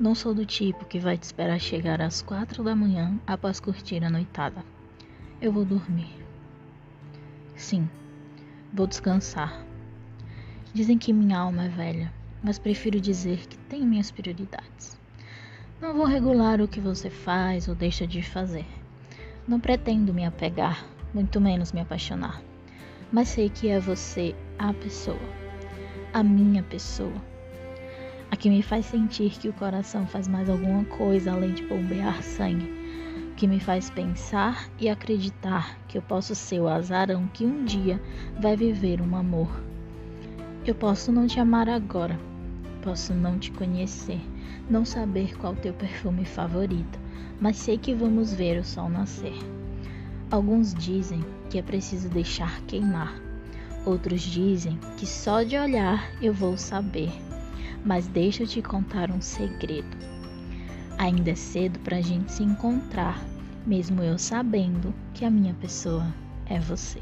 Não sou do tipo que vai te esperar chegar às quatro da manhã após curtir a noitada. Eu vou dormir. Sim, vou descansar. Dizem que minha alma é velha, mas prefiro dizer que tenho minhas prioridades. Não vou regular o que você faz ou deixa de fazer. Não pretendo me apegar, muito menos me apaixonar. Mas sei que é você a pessoa, a minha pessoa a que me faz sentir que o coração faz mais alguma coisa além de bombear sangue, que me faz pensar e acreditar que eu posso ser o azarão que um dia vai viver um amor. Eu posso não te amar agora, posso não te conhecer, não saber qual teu perfume favorito, mas sei que vamos ver o sol nascer. Alguns dizem que é preciso deixar queimar, outros dizem que só de olhar eu vou saber mas deixa eu te contar um segredo. Ainda é cedo para a gente se encontrar, mesmo eu sabendo que a minha pessoa é você.